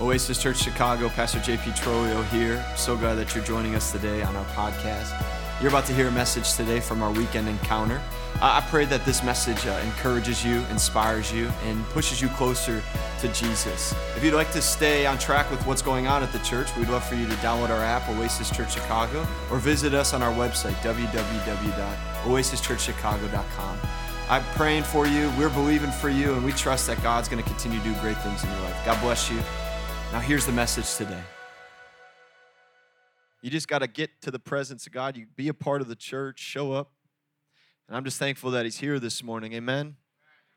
Oasis Church Chicago, Pastor JP Trolio here. So glad that you're joining us today on our podcast. You're about to hear a message today from our weekend encounter. I pray that this message uh, encourages you, inspires you, and pushes you closer to Jesus. If you'd like to stay on track with what's going on at the church, we'd love for you to download our app, Oasis Church Chicago, or visit us on our website, www.oasischurchchicago.com. I'm praying for you, we're believing for you, and we trust that God's going to continue to do great things in your life. God bless you. Now, here's the message today. You just got to get to the presence of God. You be a part of the church, show up. And I'm just thankful that He's here this morning. Amen.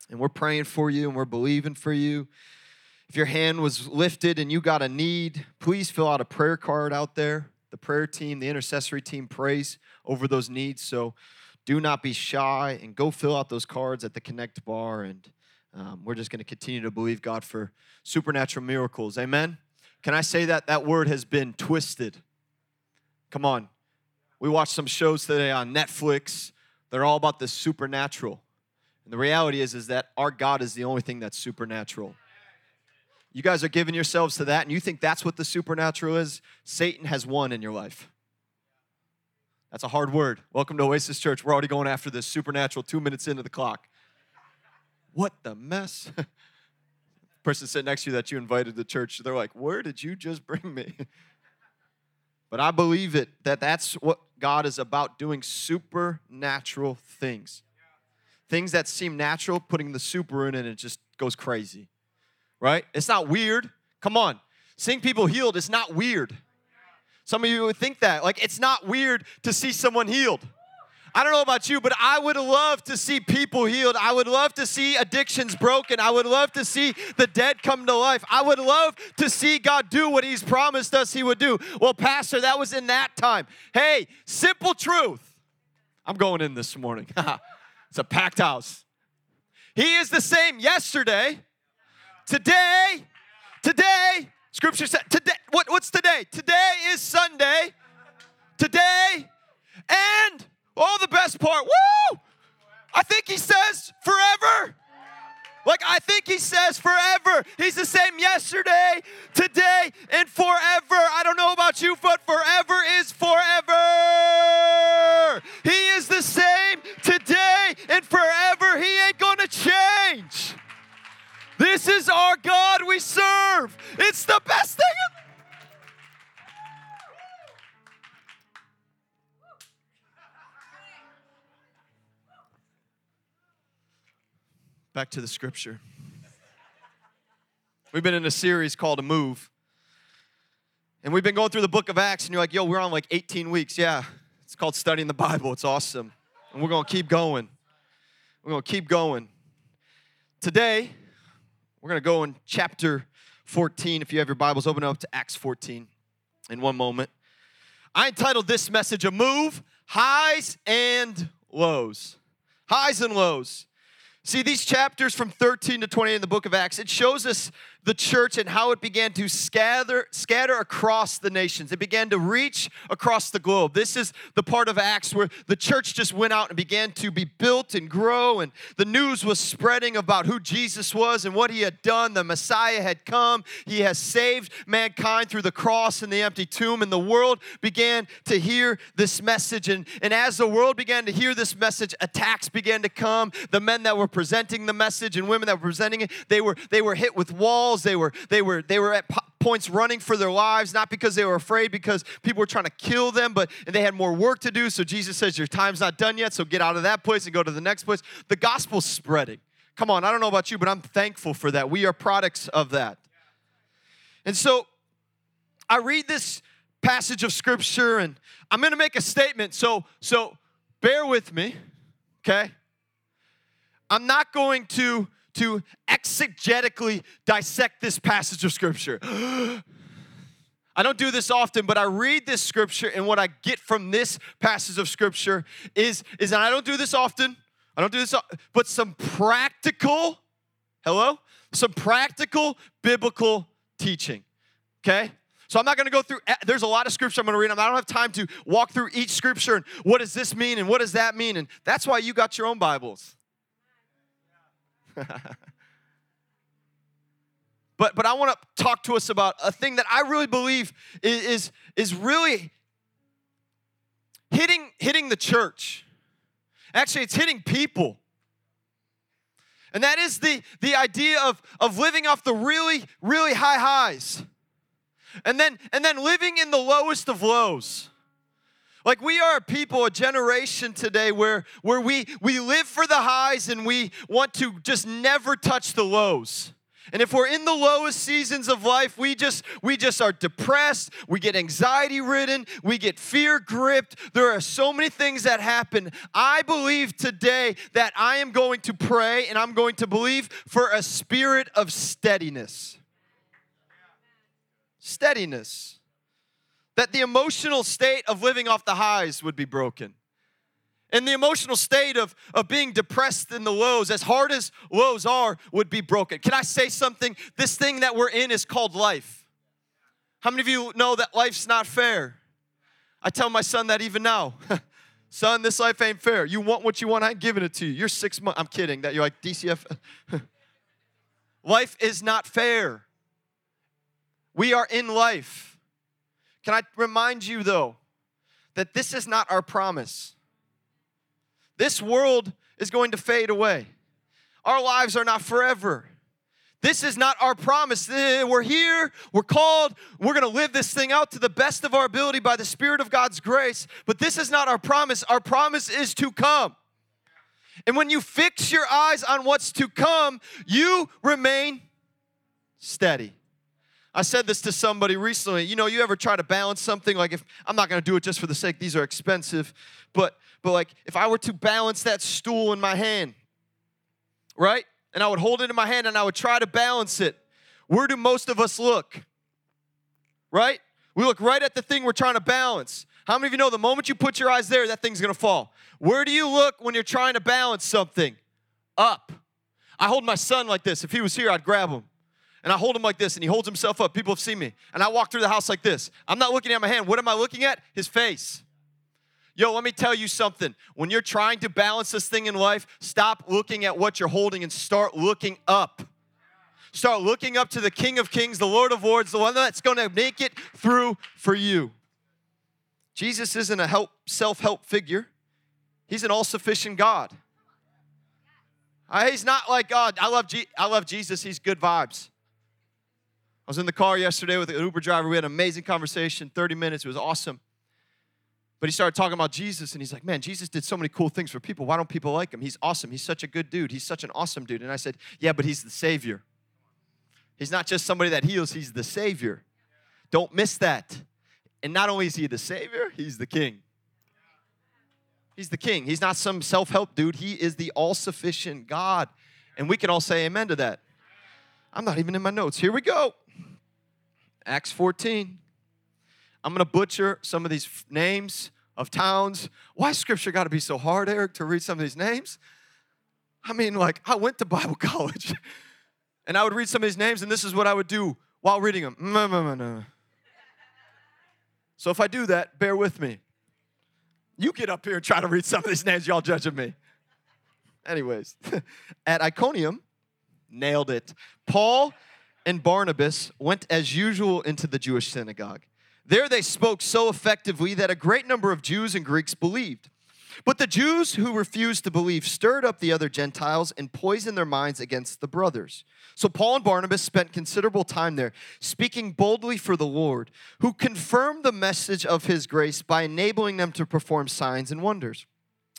And we're praying for you and we're believing for you. If your hand was lifted and you got a need, please fill out a prayer card out there. The prayer team, the intercessory team prays over those needs. So do not be shy and go fill out those cards at the Connect bar. And um, we're just going to continue to believe God for supernatural miracles. Amen. Can I say that that word has been twisted? Come on. We watched some shows today on Netflix. They're all about the supernatural. And the reality is, is that our God is the only thing that's supernatural. You guys are giving yourselves to that, and you think that's what the supernatural is? Satan has won in your life. That's a hard word. Welcome to Oasis Church. We're already going after this supernatural two minutes into the clock. What the mess? Person sitting next to you that you invited to church, they're like, Where did you just bring me? But I believe it that that's what God is about doing supernatural things. Things that seem natural, putting the super in it, it just goes crazy. Right? It's not weird. Come on. Seeing people healed is not weird. Some of you would think that. Like, it's not weird to see someone healed. I don't know about you, but I would love to see people healed. I would love to see addictions broken. I would love to see the dead come to life. I would love to see God do what He's promised us He would do. Well, Pastor, that was in that time. Hey, simple truth. I'm going in this morning. it's a packed house. He is the same yesterday, today, today. Scripture said today. What, what's today? Today is Sunday. Today and Oh, the best part. Woo! I think he says forever. Like, I think he says forever. He's the same yesterday, today, and forever. I don't know about you, but forever is forever. He is the same today and forever. He ain't gonna change. This is our God we serve. It's the best Back to the scripture. We've been in a series called A Move. And we've been going through the book of Acts, and you're like, yo, we're on like 18 weeks. Yeah, it's called studying the Bible. It's awesome. And we're going to keep going. We're going to keep going. Today, we're going to go in chapter 14. If you have your Bibles, open up to Acts 14 in one moment. I entitled this message, A Move Highs and Lows. Highs and Lows. See, these chapters from 13 to 20 in the book of Acts, it shows us the church and how it began to scatter, scatter across the nations. It began to reach across the globe. This is the part of Acts where the church just went out and began to be built and grow, and the news was spreading about who Jesus was and what he had done. The Messiah had come, he has saved mankind through the cross and the empty tomb, and the world began to hear this message. And, and as the world began to hear this message, attacks began to come. The men that were presenting the message and women that were presenting it, they were, they were hit with walls walls. They were, they were, they were at points running for their lives, not because they were afraid, because people were trying to kill them, but and they had more work to do. So Jesus says, Your time's not done yet, so get out of that place and go to the next place. The gospel's spreading. Come on, I don't know about you, but I'm thankful for that. We are products of that. And so I read this passage of scripture and I'm to make a statement. So so bear with me, okay? I'm not going to to exegetically dissect this passage of scripture. I don't do this often, but I read this scripture, and what I get from this passage of scripture is, is and I don't do this often, I don't do this, but some practical, hello? Some practical biblical teaching, okay? So I'm not going to go through, there's a lot of scripture I'm going to read. I don't have time to walk through each scripture and what does this mean and what does that mean. And that's why you got your own Bibles. But, but I want to talk to us about a thing that I really believe is, is, is really hitting, hitting the church. Actually, it's hitting people. And that is the, the idea of, of living off the really, really high highs. And then, and then living in the lowest of lows. Like we are a people, a generation today where, where we, we live for the highs and we want to just never touch the lows. And if we're in the lowest seasons of life, we just we just are depressed, we get anxiety ridden, we get fear gripped. There are so many things that happen. I believe today that I am going to pray and I'm going to believe for a spirit of steadiness. Steadiness. That the emotional state of living off the highs would be broken and the emotional state of, of being depressed in the lows, as hard as lows are, would be broken. Can I say something? This thing that we're in is called life. How many of you know that life's not fair? I tell my son that even now. son, this life ain't fair. You want what you want, I ain't giving it to you. You're six months. I'm kidding that you're like DCF. life is not fair. We are in life. Can I remind you, though, that this is not our promise. This world is going to fade away. Our lives are not forever. This is not our promise. Eh, we're here, we're called, we're gonna live this thing out to the best of our ability by the Spirit of God's grace. But this is not our promise. Our promise is to come. And when you fix your eyes on what's to come, you remain steady. I said this to somebody recently. You know, you ever try to balance something like if I'm not going to do it just for the sake these are expensive, but but like if I were to balance that stool in my hand, right? And I would hold it in my hand and I would try to balance it. Where do most of us look? Right? We look right at the thing we're trying to balance. How many of you know the moment you put your eyes there, that thing's gonna fall? Where do you look when you're trying to balance something? Up. I hold my son like this. If he was here, I'd grab him. And I hold him like this, and he holds himself up. People have seen me. And I walk through the house like this. I'm not looking at my hand. What am I looking at? His face. Yo, let me tell you something. When you're trying to balance this thing in life, stop looking at what you're holding and start looking up. Start looking up to the King of Kings, the Lord of Lords, the one that's going to make it through for you. Jesus isn't a help self-help figure. He's an all-sufficient God. Uh, he's not like God. I love, G- I love Jesus. He's good vibes. I was in the car yesterday with an Uber driver. We had an amazing conversation, 30 minutes. It was awesome. But he started talking about Jesus, and he's like, Man, Jesus did so many cool things for people. Why don't people like him? He's awesome. He's such a good dude. He's such an awesome dude. And I said, Yeah, but he's the Savior. He's not just somebody that heals, he's the Savior. Don't miss that. And not only is he the Savior, he's the King. He's the King. He's not some self help dude. He is the all sufficient God. And we can all say amen to that. I'm not even in my notes. Here we go. Acts 14. I'm going to butcher some of these names of towns. Why scripture got to be so hard, Eric, to read some of these names? I mean, like, I went to Bible college and I would read some of these names, and this is what I would do while reading them. Mm, mm, mm, so if I do that, bear with me. You get up here and try to read some of these names, y'all judging me. Anyways, at Iconium, nailed it. Paul and Barnabas went as usual into the Jewish synagogue. There they spoke so effectively that a great number of Jews and Greeks believed. But the Jews who refused to believe stirred up the other Gentiles and poisoned their minds against the brothers. So Paul and Barnabas spent considerable time there, speaking boldly for the Lord, who confirmed the message of his grace by enabling them to perform signs and wonders.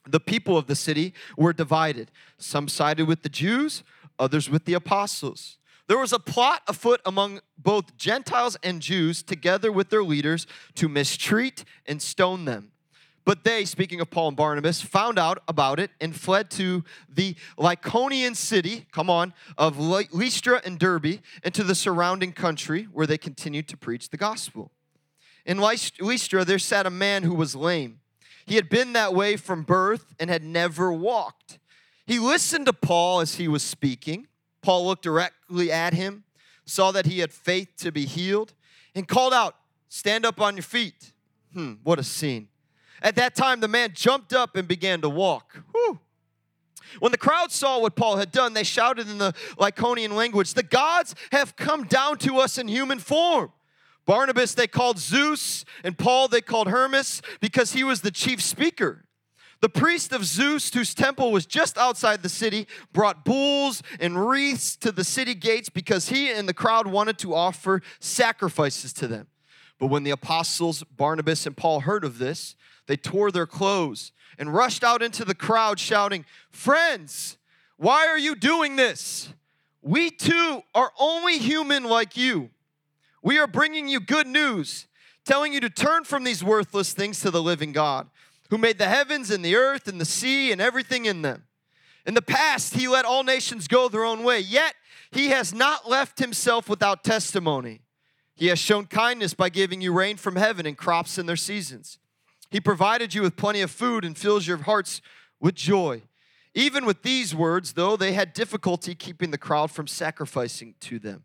The people of the city were divided. Some sided with the Jews, others with the apostles. There was a plot afoot among both Gentiles and Jews, together with their leaders, to mistreat and stone them. But they, speaking of Paul and Barnabas, found out about it and fled to the Lycaonian city, come on, of Lystra and Derbe, and to the surrounding country where they continued to preach the gospel. In Lystra, there sat a man who was lame. He had been that way from birth and had never walked. He listened to Paul as he was speaking Paul looked directly at him, saw that he had faith to be healed, and called out, Stand up on your feet. Hmm, what a scene. At that time, the man jumped up and began to walk. Whew. When the crowd saw what Paul had done, they shouted in the Lycaonian language, The gods have come down to us in human form. Barnabas they called Zeus, and Paul they called Hermes because he was the chief speaker. The priest of Zeus, whose temple was just outside the city, brought bulls and wreaths to the city gates because he and the crowd wanted to offer sacrifices to them. But when the apostles Barnabas and Paul heard of this, they tore their clothes and rushed out into the crowd, shouting, Friends, why are you doing this? We too are only human like you. We are bringing you good news, telling you to turn from these worthless things to the living God, who made the heavens and the earth and the sea and everything in them. In the past, he let all nations go their own way, yet he has not left himself without testimony. He has shown kindness by giving you rain from heaven and crops in their seasons. He provided you with plenty of food and fills your hearts with joy. Even with these words, though, they had difficulty keeping the crowd from sacrificing to them.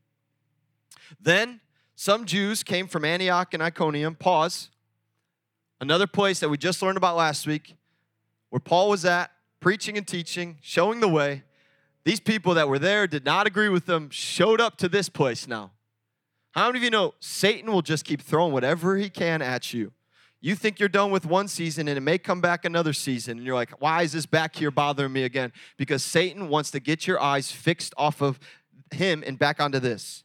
Then some Jews came from Antioch and Iconium. Pause. Another place that we just learned about last week, where Paul was at, preaching and teaching, showing the way. These people that were there did not agree with them, showed up to this place now. How many of you know Satan will just keep throwing whatever he can at you? You think you're done with one season and it may come back another season, and you're like, why is this back here bothering me again? Because Satan wants to get your eyes fixed off of him and back onto this.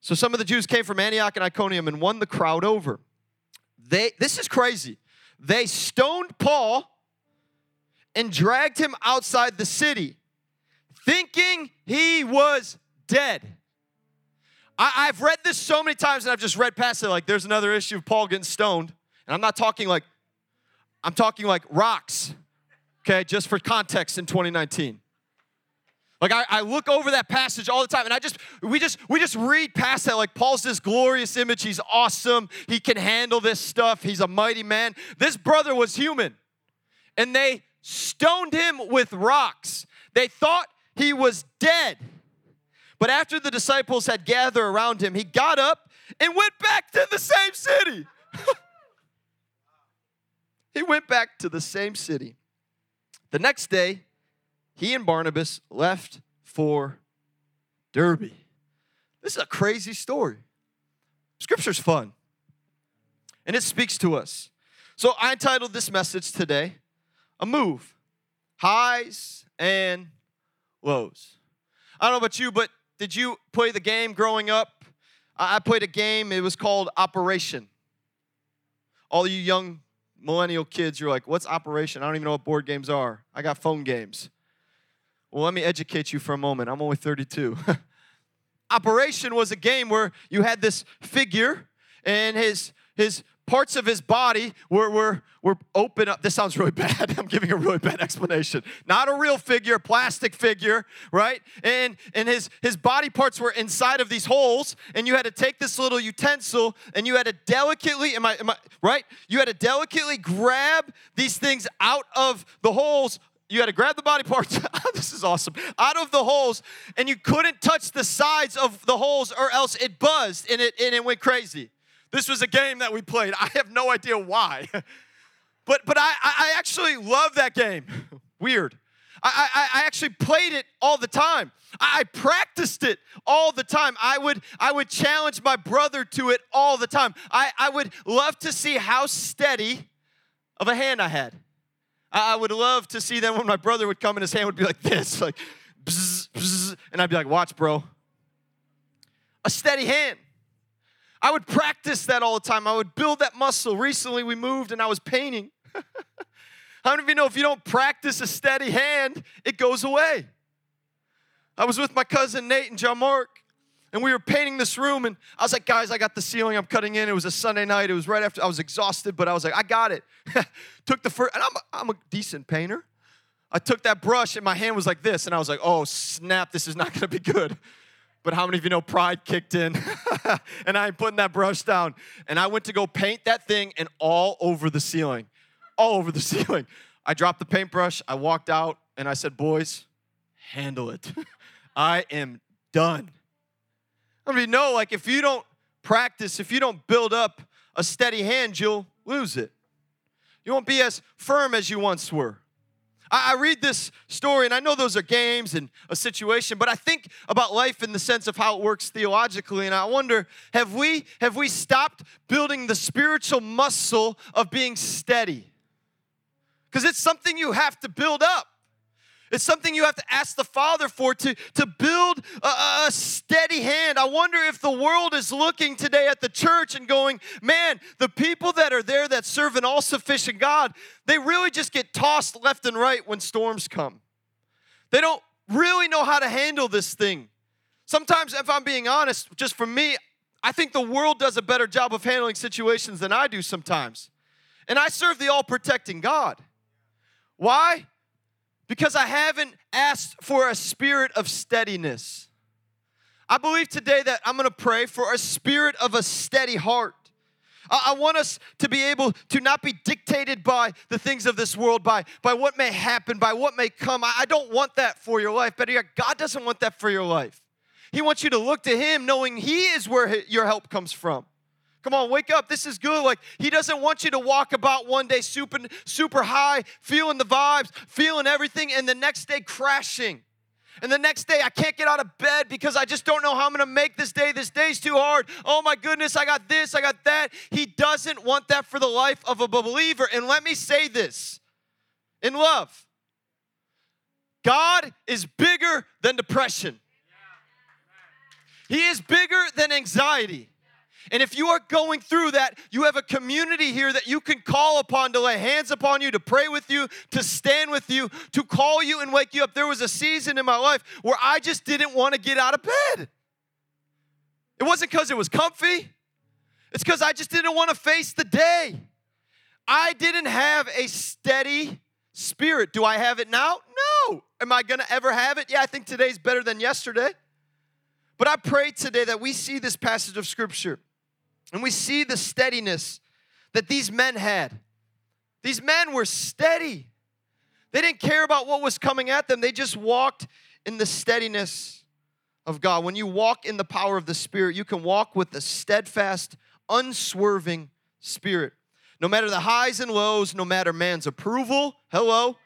So some of the Jews came from Antioch and Iconium and won the crowd over. They this is crazy. They stoned Paul and dragged him outside the city, thinking he was dead. I, have read this so many times and I've just read past it like there's another issue of Paul getting stoned. And I'm not talking like, I'm talking like rocks, okay, just for context in 2019. Like I, I, look over that passage all the time, and I just we just we just read past that. Like Paul's this glorious image. He's awesome. He can handle this stuff. He's a mighty man. This brother was human, and they stoned him with rocks. They thought he was dead. But after the disciples had gathered around him, he got up and went back to the same city. he went back to the same city. The next day, he and Barnabas left for Derbe. This is a crazy story. Scripture's fun, and it speaks to us. So I entitled this message today, A Move Highs and Lows. I don't know about you, but did you play the game growing up? I played a game, it was called Operation. All you young millennial kids, you're like, what's Operation? I don't even know what board games are. I got phone games. Well, let me educate you for a moment. I'm only 32. Operation was a game where you had this figure and his his parts of his body were, were, were open up. This sounds really bad. I'm giving a really bad explanation. Not a real figure, plastic figure, right? And and his his body parts were inside of these holes, and you had to take this little utensil and you had to delicately, am I, am I right? You had to delicately grab these things out of the holes you had to grab the body parts ah, this is awesome out of the holes and you couldn't touch the sides of the holes or else it buzzed and it and it went crazy this was a game that we played. I have no idea why. But, but I, I actually love that game. Weird. I, I, I, actually played it all the time. I practiced it all the time. I would, I would challenge my brother to it all the time. I, I would love to see how steady of a hand I had. I would love to see then when my brother would come and his hand would be like this, like, bzz, bzz, and I'd be like, watch, bro. A steady hand. I would practice that all the time. I would build that muscle. Recently, we moved and I was painting. How many of you know if you don't practice a steady hand, it goes away? I was with my cousin Nate and John Mark, and we were painting this room. And I was like, guys, I got the ceiling I'm cutting in. It was a Sunday night. It was right after I was exhausted, but I was like, I got it. took the first, and I'm a, I'm a decent painter. I took that brush, and my hand was like this, and I was like, oh, snap, this is not gonna be good. But how many of you know pride kicked in? and I am putting that brush down. And I went to go paint that thing and all over the ceiling. All over the ceiling. I dropped the paintbrush, I walked out, and I said, Boys, handle it. I am done. I mean, no, like if you don't practice, if you don't build up a steady hand, you'll lose it. You won't be as firm as you once were. I, I read this story, and I know those are games and a situation, but I think about life in the sense of how it works theologically, and I wonder have we, have we stopped building the spiritual muscle of being steady? Because it's something you have to build up. It's something you have to ask the Father for to, to build a, a, steady hand. I wonder if the world is looking today at the church and going, man, the people that are there that serve an all sufficient God, they really just get tossed left and right when storms come. They don't really know how to handle this thing. Sometimes, if I'm being honest, just for me, I think the world does a better job of handling situations than I do sometimes. And I serve the all protecting God. Why? Because I haven't asked for a spirit of steadiness. I believe today that I'm gonna pray for a spirit of a steady heart. I want us to be able to not be dictated by the things of this world, by, by what may happen, by what may come. I don't want that for your life. Better yet, God doesn't want that for your life. He wants you to look to Him knowing He is where your help comes from. Come on, wake up. This is good. Like, he doesn't want you to walk about one day super, super high, feeling the vibes, feeling everything, and the next day crashing. And the next day, I can't get out of bed because I just don't know how I'm gonna make this day. This day's too hard. Oh my goodness, I got this, I got that. He doesn't want that for the life of a believer. And let me say this in love God is bigger than depression, He is bigger than anxiety. And if you are going through that, you have a community here that you can call upon to lay hands upon you, to pray with you, to stand with you, to call you and wake you up. There was a season in my life where I just didn't want to get out of bed. It wasn't because it was comfy, it's because I just didn't want to face the day. I didn't have a steady spirit. Do I have it now? No. Am I going to ever have it? Yeah, I think today's better than yesterday. But I pray today that we see this passage of scripture and we see the steadiness that these men had. These men were steady. They didn't care about what was coming at them, they just walked in the steadiness of God. When you walk in the power of the Spirit, you can walk with a steadfast, unswerving spirit. No matter the highs and lows, no matter man's approval, hello,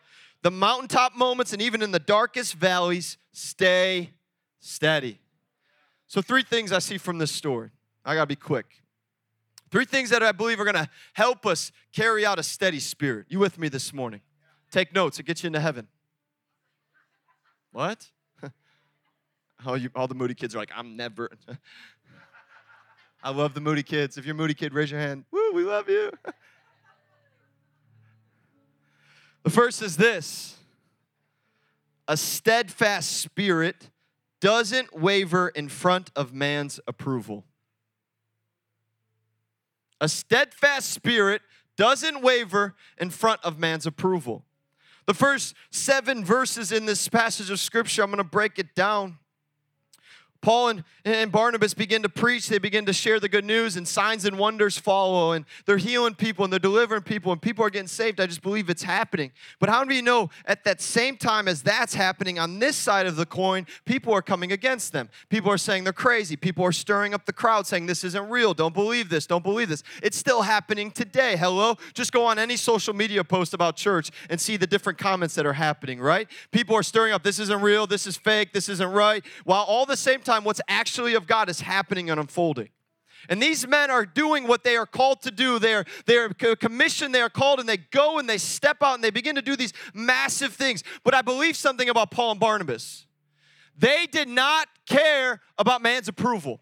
the mountaintop moments, and even in the darkest valleys, stay steady. So, three things I see from this story. I gotta be quick. Three things that I believe are gonna help us carry out a steady spirit. You with me this morning? Take notes, it gets you into heaven. What? all, you, all the moody kids are like, I'm never. I love the moody kids. If you're a moody kid, raise your hand. Woo, we love you. the first is this a steadfast spirit doesn't waver in front of man's approval. A steadfast spirit doesn't waver in front of man's approval. The first seven verses in this passage of scripture, I'm going to break it down. Paul and, and Barnabas begin to preach, they begin to share the good news, and signs and wonders follow, and they're healing people and they're delivering people, and people are getting saved. I just believe it's happening. But how do you know at that same time as that's happening on this side of the coin, people are coming against them? People are saying they're crazy. People are stirring up the crowd saying this isn't real. Don't believe this. Don't believe this. It's still happening today. Hello? Just go on any social media post about church and see the different comments that are happening, right? People are stirring up this isn't real, this is fake, this isn't right, while all the same time, time what's actually of God is happening and unfolding. And these men are doing what they are called to do. They're, they're commissioned, they are called, and they go and they step out and they begin to do these massive things. But I believe something about Paul and Barnabas. They did not care about man's approval.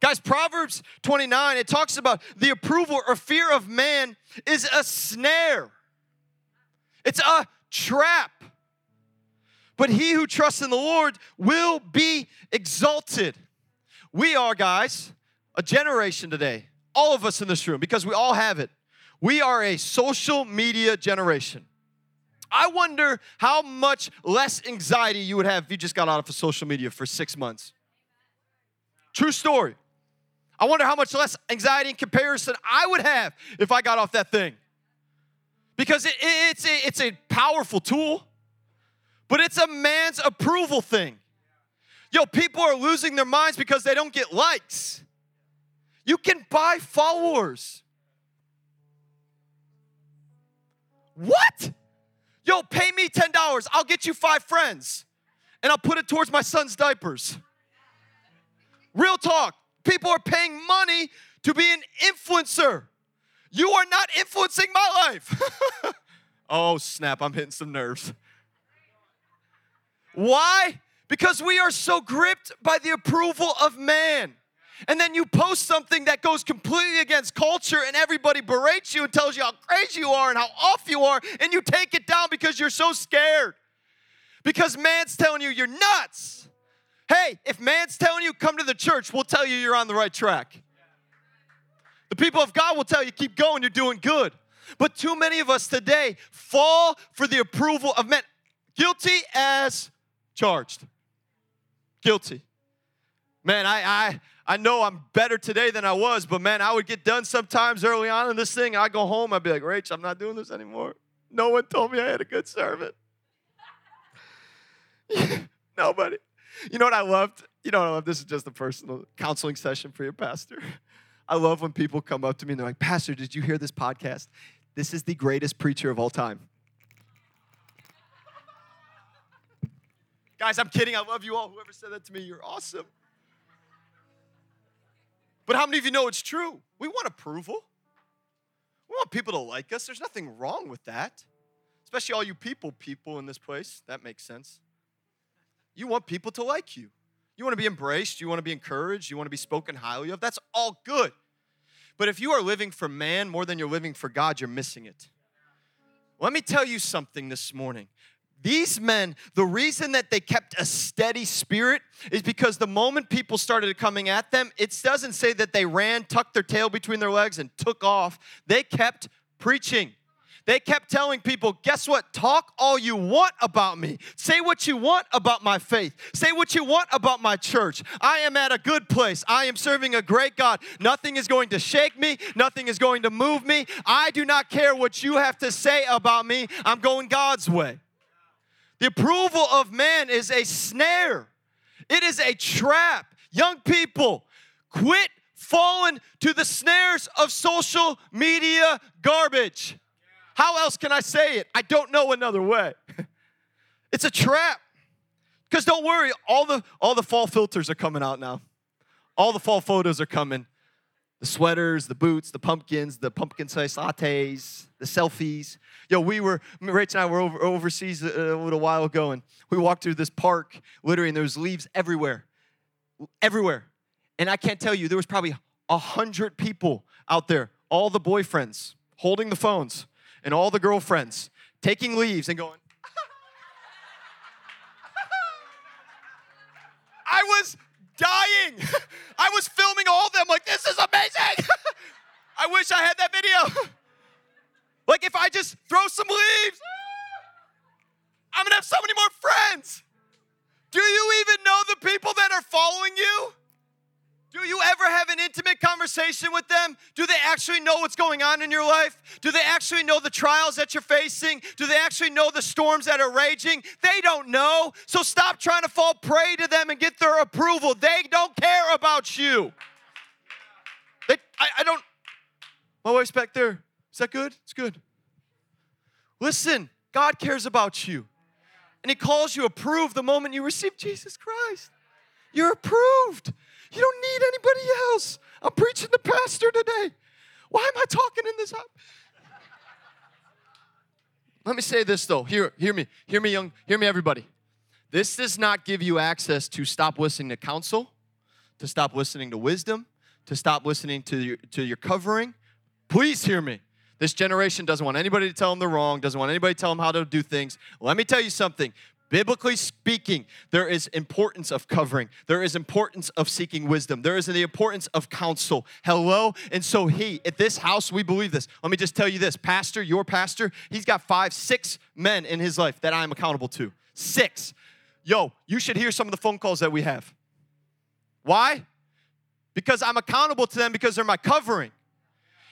Guys, Proverbs 29, it talks about the approval or fear of man is a snare, it's a trap. But he who trusts in the Lord will be exalted. We are, guys, a generation today, all of us in this room, because we all have it. We are a social media generation. I wonder how much less anxiety you would have if you just got out of social media for six months. True story. I wonder how much less anxiety in comparison I would have if I got off that thing. Because it, it's, a, it's a powerful tool but it's a man's approval thing. Yo, people are losing their minds because they don't get likes. You can buy followers. What? Yo, pay me $10. I'll get you five friends and I'll put it towards my son's diapers. Real talk. People are paying money to be an influencer. You are not influencing my life. oh, snap, I'm hitting some nerves. Why? Because we are so gripped by the approval of man. And then you post something that goes completely against culture, and everybody berates you and tells you how crazy you are and how off you are, and you take it down because you're so scared. Because man's telling you you're nuts. Hey, if man's telling you come to the church, we'll tell you you're on the right track. The people of God will tell you keep going, you're doing good. But too many of us today fall for the approval of men. Guilty as charged. Guilty. Man, I, I, I know I'm better today than I was, but man, I would get done sometimes early on in this thing. I go home, I'd be like, Rach, I'm not doing this anymore. No one told me I had a good servant. Nobody. You know what I loved? You know what I love? This is just a personal counseling session for your pastor. I love when people come up to me and they're like, Pastor, did you hear this podcast? This is the greatest preacher of all time. Guys, I'm kidding. I love you all. Whoever said that to me, you're awesome. But how many of you know it's true? We want approval. We want people to like us. There's nothing wrong with that. Especially all you people people in this place. That makes sense. You want people to like you. You want to be embraced. You want to be encouraged. You want to be spoken highly of. That's all good. But if you are living for man more than you're living for God, you're missing it. Let me tell you something this morning. These men, the reason that they kept a steady spirit is because the moment people started coming at them, it doesn't say that they ran, tucked their tail between their legs, and took off. They kept preaching. They kept telling people, guess what? Talk all you want about me. Say what you want about my faith. Say what you want about my church. I am at a good place. I am serving a great God. Nothing is going to shake me, nothing is going to move me. I do not care what you have to say about me. I'm going God's way. The approval of man is a snare, it is a trap. Young people, quit falling to the snares of social media garbage. How else can I say it? I don't know another way. it's a trap. Because don't worry, all the all the fall filters are coming out now. All the fall photos are coming the sweaters, the boots, the pumpkins, the pumpkin spice lattes, the selfies. Yo, we were, Rach and I were over, overseas a, a little while ago, and we walked through this park, literally, and there was leaves everywhere, everywhere. And I can't tell you, there was probably a hundred people out there, all the boyfriends holding the phones, and all the girlfriends taking leaves and going. I was dying. I was filming all of them like, this is amazing. I wish I had that video. like, if I just throw some leaves, I'm gonna have so many more friends. Do you even know the people that are following you? Do you ever have an intimate conversation with them? Do they actually know what's going on in your life? Do they actually know the trials that you're facing? Do they actually know the storms that are raging? They don't know. So stop trying to fall prey to them and get their approval. They don't care about you. They, I, I don't. My wife's back there. Is that good? It's good. Listen, God cares about you. And He calls you approved the moment you receive Jesus Christ. You're approved. You don't need anybody else. I'm preaching the pastor today. Why am I talking in this? Let me say this though. Hear, hear me. Hear me, young. Hear me, everybody. This does not give you access to stop listening to counsel, to stop listening to wisdom, to stop listening to your, to your covering. Please hear me. This generation doesn't want anybody to tell them they're wrong, doesn't want anybody to tell them how to do things. Let me tell you something. Biblically speaking, there is importance of covering. There is importance of seeking wisdom. There is the importance of counsel. Hello? And so he, at this house, we believe this. Let me just tell you this. Pastor, your pastor, he's got five, six men in his life that I'm accountable to. Six. Yo, you should hear some of the phone calls that we have. Why? Because I'm accountable to them because they're my covering.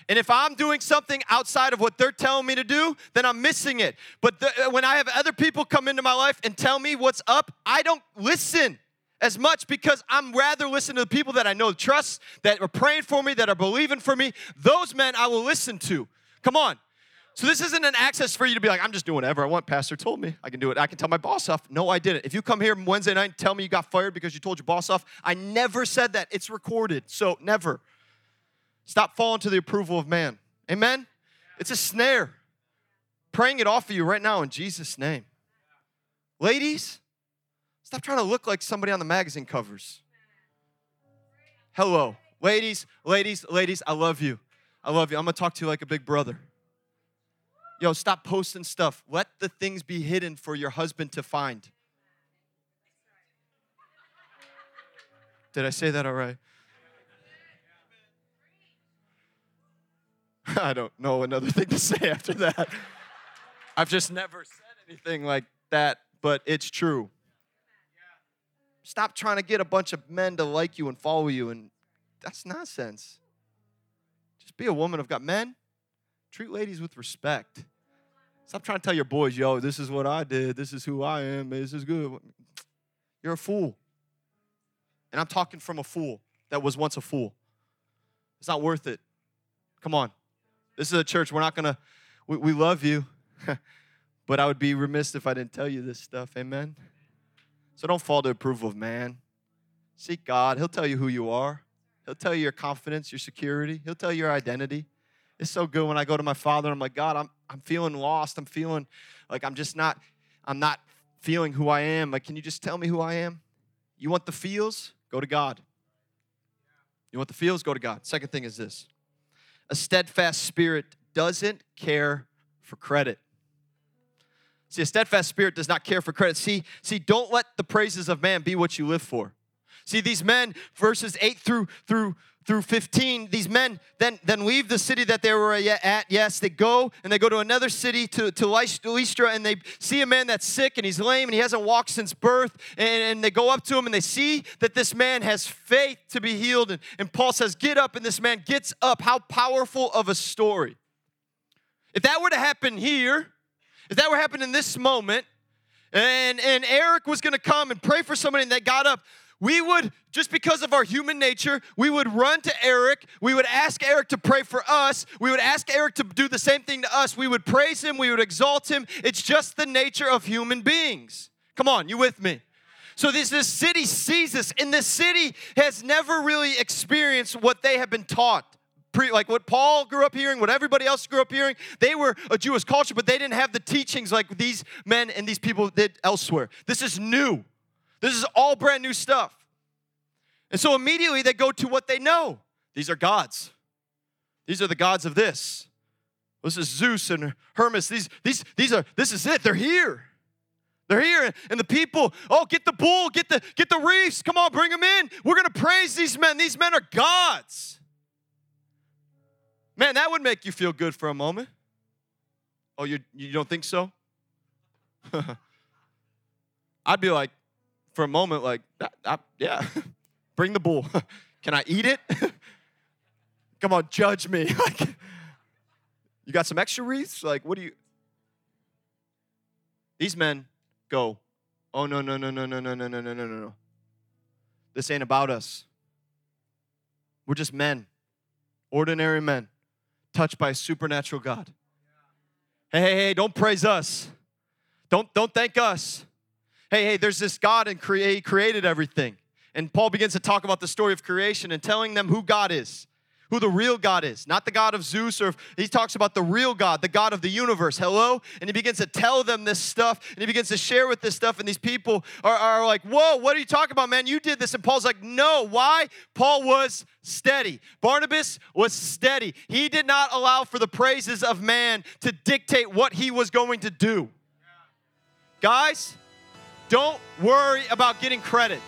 And if I'm doing something outside of what they're telling me to do, then I'm missing it. But the, uh, when I have other people come into my life and tell me what's up, I don't listen as much because I'm rather listening to the people that I know trust, that are praying for me, that are believing for me. Those men I will listen to. Come on. So this isn't an access for you to be like, I'm just doing whatever I want. Pastor told me I can do it. I can tell my boss off. No, I didn't. If you come here Wednesday night and tell me you got fired because you told your boss off, I never said that. It's recorded. So never. Stop falling to the approval of man. Amen? It's a snare. Praying it off of you right now in Jesus' name. Ladies, stop trying to look like somebody on the magazine covers. Hello. Ladies, ladies, ladies, I love you. I love you. I'm gonna talk to you like a big brother. Yo, stop posting stuff. Let the things be hidden for your husband to find. Did I say that all right? I don't know another thing to say after that. I've just never said anything like that, but it's true. Stop trying to get a bunch of men to like you and follow you, and that's nonsense. Just be a woman of God. Men, Treat ladies with respect. Stop trying to tell your boys, yo, this is what I did. This is who I am. This is good. You're a fool. And I'm talking from a fool that was once a fool. It's not worth it. Come on. This is a church. We're not going to, we, we love you, but I would be remiss if I didn't tell you this stuff. Amen. So don't fall to approval of man. Seek God. He'll tell you who you are, He'll tell you your confidence, your security, He'll tell you your identity. It's so good when I go to my father and I'm like, God, I'm, I'm feeling lost. I'm feeling like I'm just not, I'm not feeling who I am. Like, can you just tell me who I am? You want the feels? Go to God. You want the feels? Go to God. Second thing is this a steadfast spirit doesn't care for credit. See, a steadfast spirit does not care for credit. See, see, don't let the praises of man be what you live for. See, these men, verses 8 through through through 15, these men then, then leave the city that they were at. Yes, they go and they go to another city to, to Lystra and they see a man that's sick and he's lame and he hasn't walked since birth. And, and they go up to him and they see that this man has faith to be healed. And, and Paul says, Get up. And this man gets up. How powerful of a story. If that were to happen here, if that were to happen in this moment, and, and Eric was going to come and pray for somebody and they got up, we would, just because of our human nature, we would run to Eric. We would ask Eric to pray for us. We would ask Eric to do the same thing to us. We would praise him. We would exalt him. It's just the nature of human beings. Come on, you with me? So this, this city sees this, and this city has never really experienced what they have been taught. Pre, like what Paul grew up hearing, what everybody else grew up hearing. They were a Jewish culture, but they didn't have the teachings like these men and these people did elsewhere. This is new. This is all brand new stuff. And so immediately they go to what they know. These are gods. These are the gods of this. This is Zeus and Hermes. These, these, these are, this is it. They're here. They're here. And the people, oh, get the bull, get the, get the reefs. Come on, bring them in. We're gonna praise these men. These men are gods. Man, that would make you feel good for a moment. Oh, you, you don't think so? I'd be like, for a moment, like, that, that, yeah, bring the bull. Can I eat it? Come on, judge me. like, you got some extra wreaths? Like, what do you? These men go, oh, no, no, no, no, no, no, no, no, no, no, no. This ain't about us. We're just men, ordinary men, touched by a supernatural God. Hey, hey, hey, don't praise us. Don't, don't thank us hey, hey, there's this God and he created everything. And Paul begins to talk about the story of creation and telling them who God is, who the real God is, not the God of Zeus, or he talks about the real God, the God of the universe. Hello? And he begins to tell them this stuff, and he begins to share with this stuff, and these people are, are like, Whoa, what are you talking about, man? You did this. And Paul's like, No. Why? Paul was steady. Barnabas was steady. He did not allow for the praises of man to dictate what he was going to do. Guys, don't worry about getting credit.